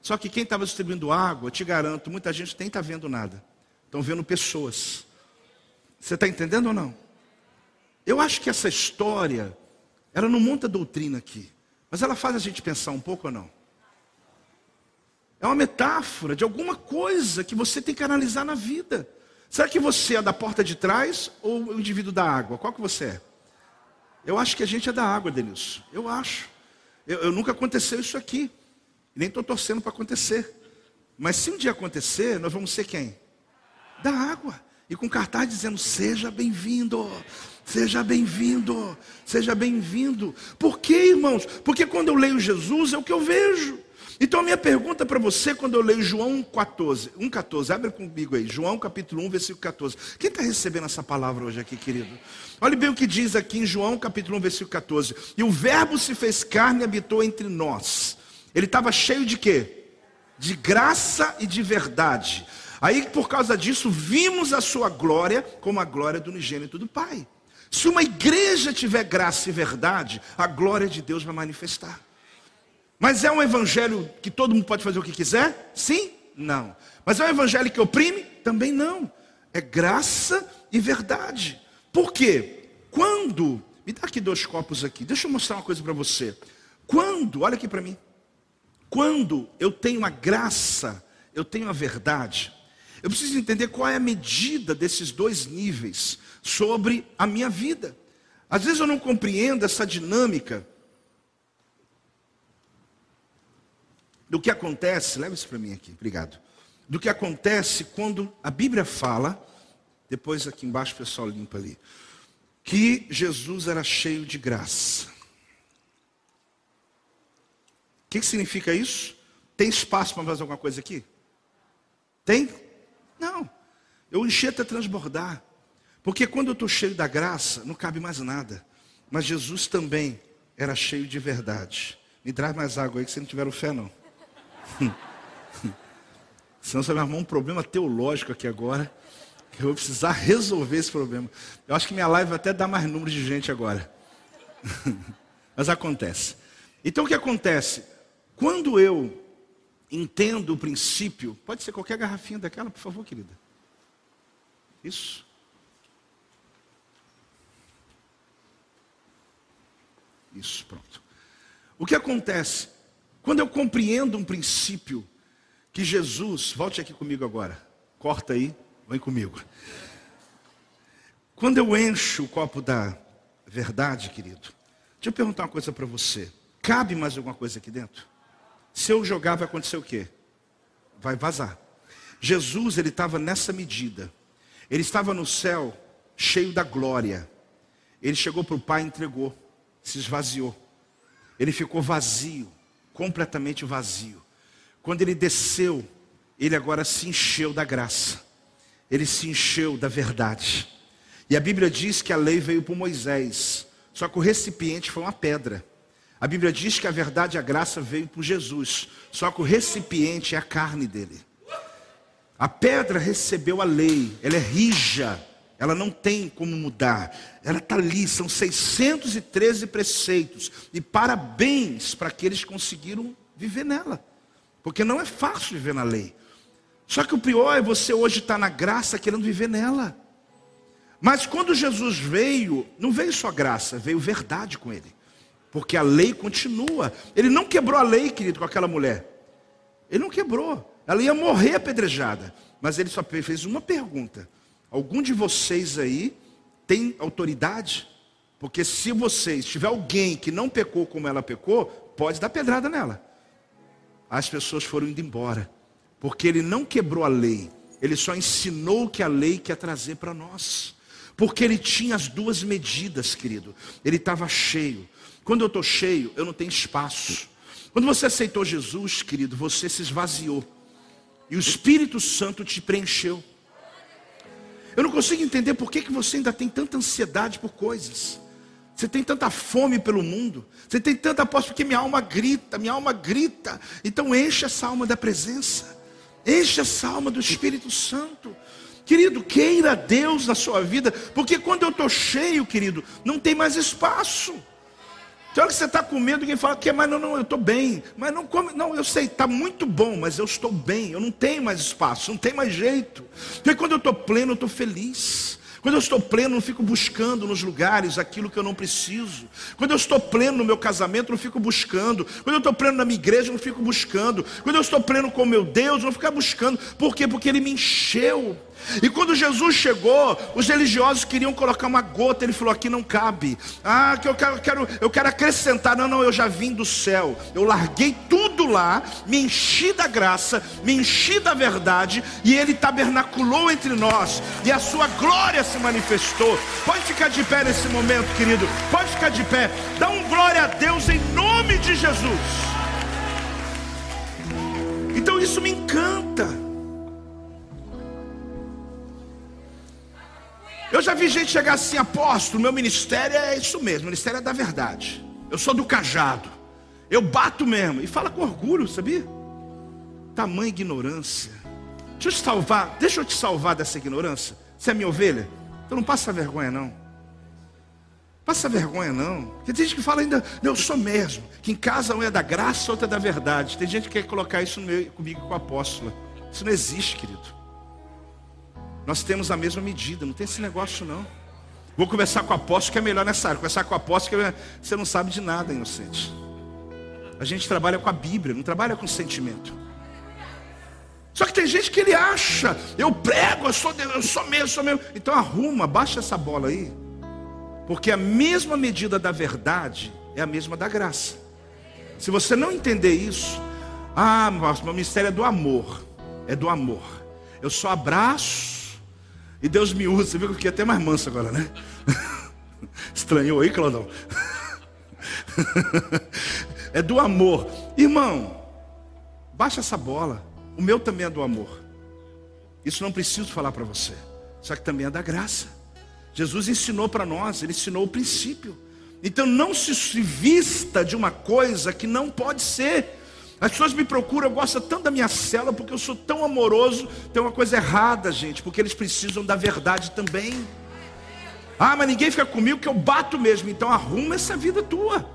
Só que quem estava distribuindo água, eu te garanto, muita gente nem está vendo nada. Estão vendo pessoas. Você está entendendo ou não? Eu acho que essa história, ela não monta doutrina aqui, mas ela faz a gente pensar um pouco ou não? É uma metáfora de alguma coisa que você tem que analisar na vida. Será que você é da porta de trás ou o indivíduo da água? Qual que você é? Eu acho que a gente é da água, Denilson. Eu acho. Eu, eu nunca aconteceu isso aqui. Nem estou torcendo para acontecer. Mas se um dia acontecer, nós vamos ser quem? Da água. E com cartaz dizendo: Seja bem-vindo, seja bem-vindo, seja bem-vindo. Por quê, irmãos? Porque quando eu leio Jesus é o que eu vejo. Então a minha pergunta para você, quando eu leio João 14, 1,14, abre comigo aí, João capítulo 1, versículo 14. Quem está recebendo essa palavra hoje aqui, querido? Olha bem o que diz aqui em João capítulo 1, versículo 14. E o verbo se fez carne e habitou entre nós. Ele estava cheio de quê? De graça e de verdade. Aí, por causa disso, vimos a sua glória como a glória do unigênito do Pai. Se uma igreja tiver graça e verdade, a glória de Deus vai manifestar. Mas é um evangelho que todo mundo pode fazer o que quiser? Sim? Não. Mas é um evangelho que oprime? Também não. É graça e verdade. Por quê? Quando, me dá aqui dois copos aqui, deixa eu mostrar uma coisa para você. Quando, olha aqui para mim. Quando eu tenho a graça, eu tenho a verdade, eu preciso entender qual é a medida desses dois níveis sobre a minha vida. Às vezes eu não compreendo essa dinâmica do que acontece, leva isso para mim aqui, obrigado. Do que acontece quando a Bíblia fala, depois aqui embaixo o pessoal limpa ali, que Jesus era cheio de graça. O que, que significa isso? Tem espaço para fazer alguma coisa aqui? Tem? Não. Eu enchi até transbordar. Porque quando eu estou cheio da graça, não cabe mais nada. Mas Jesus também era cheio de verdade. Me traz mais água aí que se não tiver fé, não. Senão você vai arrumar um problema teológico aqui agora. Eu vou precisar resolver esse problema. Eu acho que minha live vai até dar mais número de gente agora. Mas acontece. Então o que acontece? Quando eu entendo o princípio, pode ser qualquer garrafinha daquela, por favor, querida. Isso. Isso, pronto. O que acontece? Quando eu compreendo um princípio que Jesus, volte aqui comigo agora, corta aí, vem comigo. Quando eu encho o copo da verdade, querido, deixa eu perguntar uma coisa para você: cabe mais alguma coisa aqui dentro? Se eu jogar, vai acontecer o quê? Vai vazar. Jesus, ele estava nessa medida. Ele estava no céu, cheio da glória. Ele chegou para o Pai e entregou, se esvaziou. Ele ficou vazio completamente vazio. Quando ele desceu, ele agora se encheu da graça, ele se encheu da verdade. E a Bíblia diz que a lei veio por Moisés, só que o recipiente foi uma pedra. A Bíblia diz que a verdade e a graça veio por Jesus, só que o recipiente é a carne dele. A pedra recebeu a lei, ela é rija, ela não tem como mudar. Ela está ali, são 613 preceitos. E parabéns para aqueles que conseguiram viver nela. Porque não é fácil viver na lei. Só que o pior é você hoje estar tá na graça querendo viver nela. Mas quando Jesus veio, não veio só graça, veio verdade com ele. Porque a lei continua. Ele não quebrou a lei, querido, com aquela mulher. Ele não quebrou. Ela ia morrer apedrejada. Mas ele só fez uma pergunta: Algum de vocês aí tem autoridade? Porque se vocês tiver alguém que não pecou como ela pecou, pode dar pedrada nela. as pessoas foram indo embora, porque ele não quebrou a lei, ele só ensinou o que a lei quer trazer para nós. Porque ele tinha as duas medidas, querido. Ele estava cheio. Quando eu estou cheio, eu não tenho espaço. Quando você aceitou Jesus, querido, você se esvaziou. E o Espírito Santo te preencheu. Eu não consigo entender por que, que você ainda tem tanta ansiedade por coisas. Você tem tanta fome pelo mundo. Você tem tanta posse porque minha alma grita, minha alma grita. Então enche essa alma da presença. Enche essa alma do Espírito Santo. Querido, queira Deus na sua vida, porque quando eu estou cheio, querido, não tem mais espaço. Tem hora que você está com medo, alguém fala que, mas não, não, eu estou bem. Mas não come, não, eu sei, está muito bom, mas eu estou bem, eu não tenho mais espaço, não tem mais jeito. Porque quando eu estou pleno, eu estou feliz. Quando eu estou pleno, não fico buscando nos lugares aquilo que eu não preciso. Quando eu estou pleno no meu casamento, não fico buscando. Quando eu estou pleno na minha igreja, não fico buscando. Quando eu estou pleno com meu Deus, não fico buscando. Por quê? Porque Ele me encheu. E quando Jesus chegou, os religiosos queriam colocar uma gota, ele falou: aqui não cabe. Ah, que eu quero, eu quero, eu quero acrescentar. Não, não, eu já vim do céu. Eu larguei tudo lá, me enchi da graça, me enchi da verdade, e ele tabernaculou entre nós, e a sua glória se manifestou. Pode ficar de pé nesse momento, querido. Pode ficar de pé. Dá um glória a Deus em nome de Jesus. Então isso me encanta. Eu já vi gente chegar assim, apóstolo, meu ministério é isso mesmo, o ministério é da verdade. Eu sou do cajado. Eu bato mesmo. E fala com orgulho, sabia? Tamanha ignorância. Deixa eu te salvar, deixa eu te salvar dessa ignorância. Você é minha ovelha? Então não passa vergonha, não. Passa vergonha, não. Porque tem gente que fala ainda, eu sou mesmo. Que em casa um é da graça, outra é da verdade. Tem gente que quer colocar isso comigo com o apóstolo. Isso não existe, querido. Nós temos a mesma medida, não tem esse negócio não. Vou conversar com o apóstolo que é melhor nessa área. Conversar com o apóstolo que é... você não sabe de nada, inocente. A gente trabalha com a Bíblia, não trabalha com sentimento. Só que tem gente que ele acha, eu prego, eu sou, eu sou mesmo, sou mesmo. Então arruma, baixa essa bola aí. Porque a mesma medida da verdade é a mesma da graça. Se você não entender isso, ah, meu ministério é do amor. É do amor. Eu só abraço e Deus me usa, você viu que eu fiquei até mais manso agora, né? Estranhou aí, Claudão? é do amor. Irmão, baixa essa bola. O meu também é do amor. Isso não preciso falar para você. Só que também é da graça. Jesus ensinou para nós, ele ensinou o princípio. Então não se vista de uma coisa que não pode ser. As pessoas me procuram, gosto tanto da minha cela porque eu sou tão amoroso. Tem uma coisa errada, gente, porque eles precisam da verdade também. Ah, mas ninguém fica comigo que eu bato mesmo. Então arruma essa vida tua.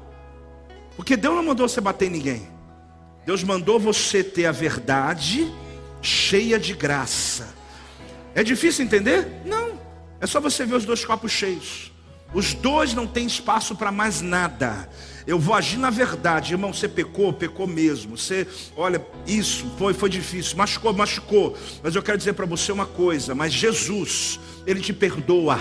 Porque Deus não mandou você bater em ninguém. Deus mandou você ter a verdade cheia de graça. É difícil entender? Não. É só você ver os dois copos cheios. Os dois não têm espaço para mais nada. Eu vou agir na verdade, irmão. Você pecou, pecou mesmo. Você, olha, isso foi, foi difícil, machucou, machucou. Mas eu quero dizer para você uma coisa: mas Jesus, Ele te perdoa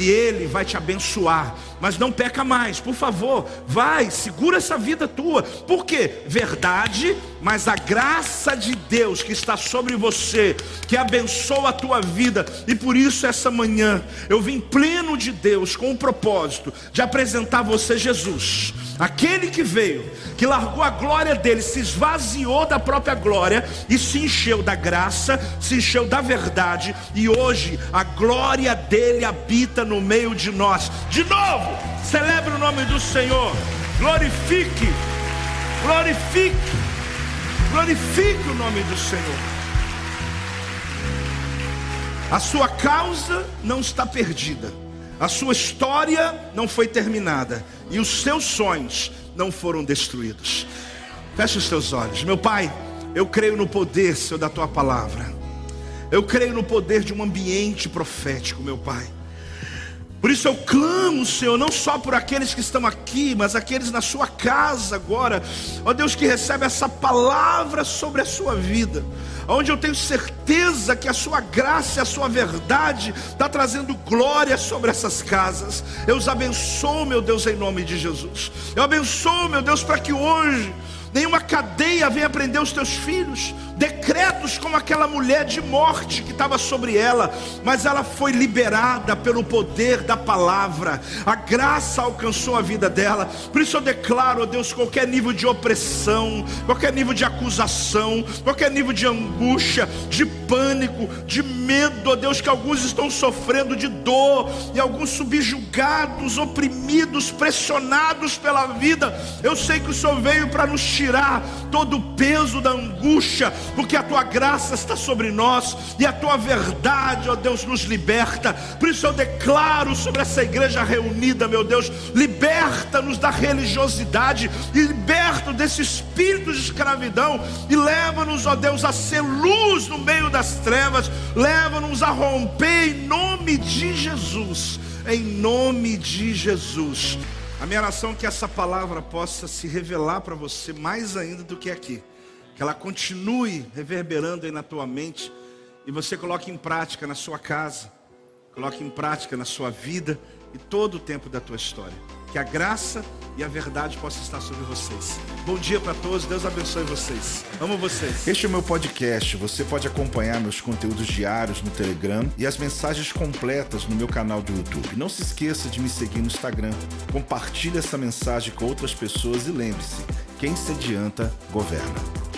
e Ele vai te abençoar. Mas não peca mais, por favor, vai, segura essa vida tua. Por quê? Verdade, mas a graça de Deus que está sobre você, que abençoa a tua vida, e por isso essa manhã eu vim pleno de Deus com o propósito de apresentar você Jesus Aquele que veio, que largou a glória dele, se esvaziou da própria glória e se encheu da graça, se encheu da verdade, e hoje a glória dele habita no meio de nós. De novo, celebre o nome do Senhor, glorifique, glorifique, glorifique o nome do Senhor. A sua causa não está perdida. A sua história não foi terminada e os seus sonhos não foram destruídos. Feche os teus olhos. Meu Pai, eu creio no poder, Senhor, da tua palavra. Eu creio no poder de um ambiente profético, meu Pai. Por isso eu clamo, Senhor, não só por aqueles que estão aqui, mas aqueles na sua casa agora. Ó Deus, que recebe essa palavra sobre a sua vida onde eu tenho certeza que a sua graça e a sua verdade está trazendo glória sobre essas casas. Eu os abençoo, meu Deus, em nome de Jesus. Eu abençoo, meu Deus, para que hoje nenhuma cadeia venha prender os teus filhos, decretos como aquela mulher de morte que estava sobre ela, mas ela foi liberada pelo poder da palavra, a graça alcançou a vida dela, por isso eu declaro, ó Deus, qualquer nível de opressão, qualquer nível de acusação, qualquer nível de angústia, de pânico, de medo, ó Deus, que alguns estão sofrendo de dor, e alguns subjugados, oprimidos, pressionados pela vida, eu sei que o Senhor veio para nos tirar todo o peso da angústia, porque a tua graça está sobre nós e a tua verdade, ó Deus, nos liberta. Por isso eu declaro sobre essa igreja reunida, meu Deus, liberta-nos da religiosidade liberta desse espírito de escravidão e leva-nos, ó Deus, a ser luz no meio das trevas, leva-nos a romper em nome de Jesus. Em nome de Jesus. A minha oração é que essa palavra possa se revelar para você mais ainda do que aqui. Que ela continue reverberando aí na tua mente e você coloque em prática na sua casa, coloque em prática na sua vida e todo o tempo da tua história. Que a graça e a verdade possa estar sobre vocês. Bom dia para todos, Deus abençoe vocês. Amo vocês. Este é o meu podcast. Você pode acompanhar meus conteúdos diários no Telegram e as mensagens completas no meu canal do YouTube. Não se esqueça de me seguir no Instagram. Compartilhe essa mensagem com outras pessoas e lembre-se: quem se adianta, governa.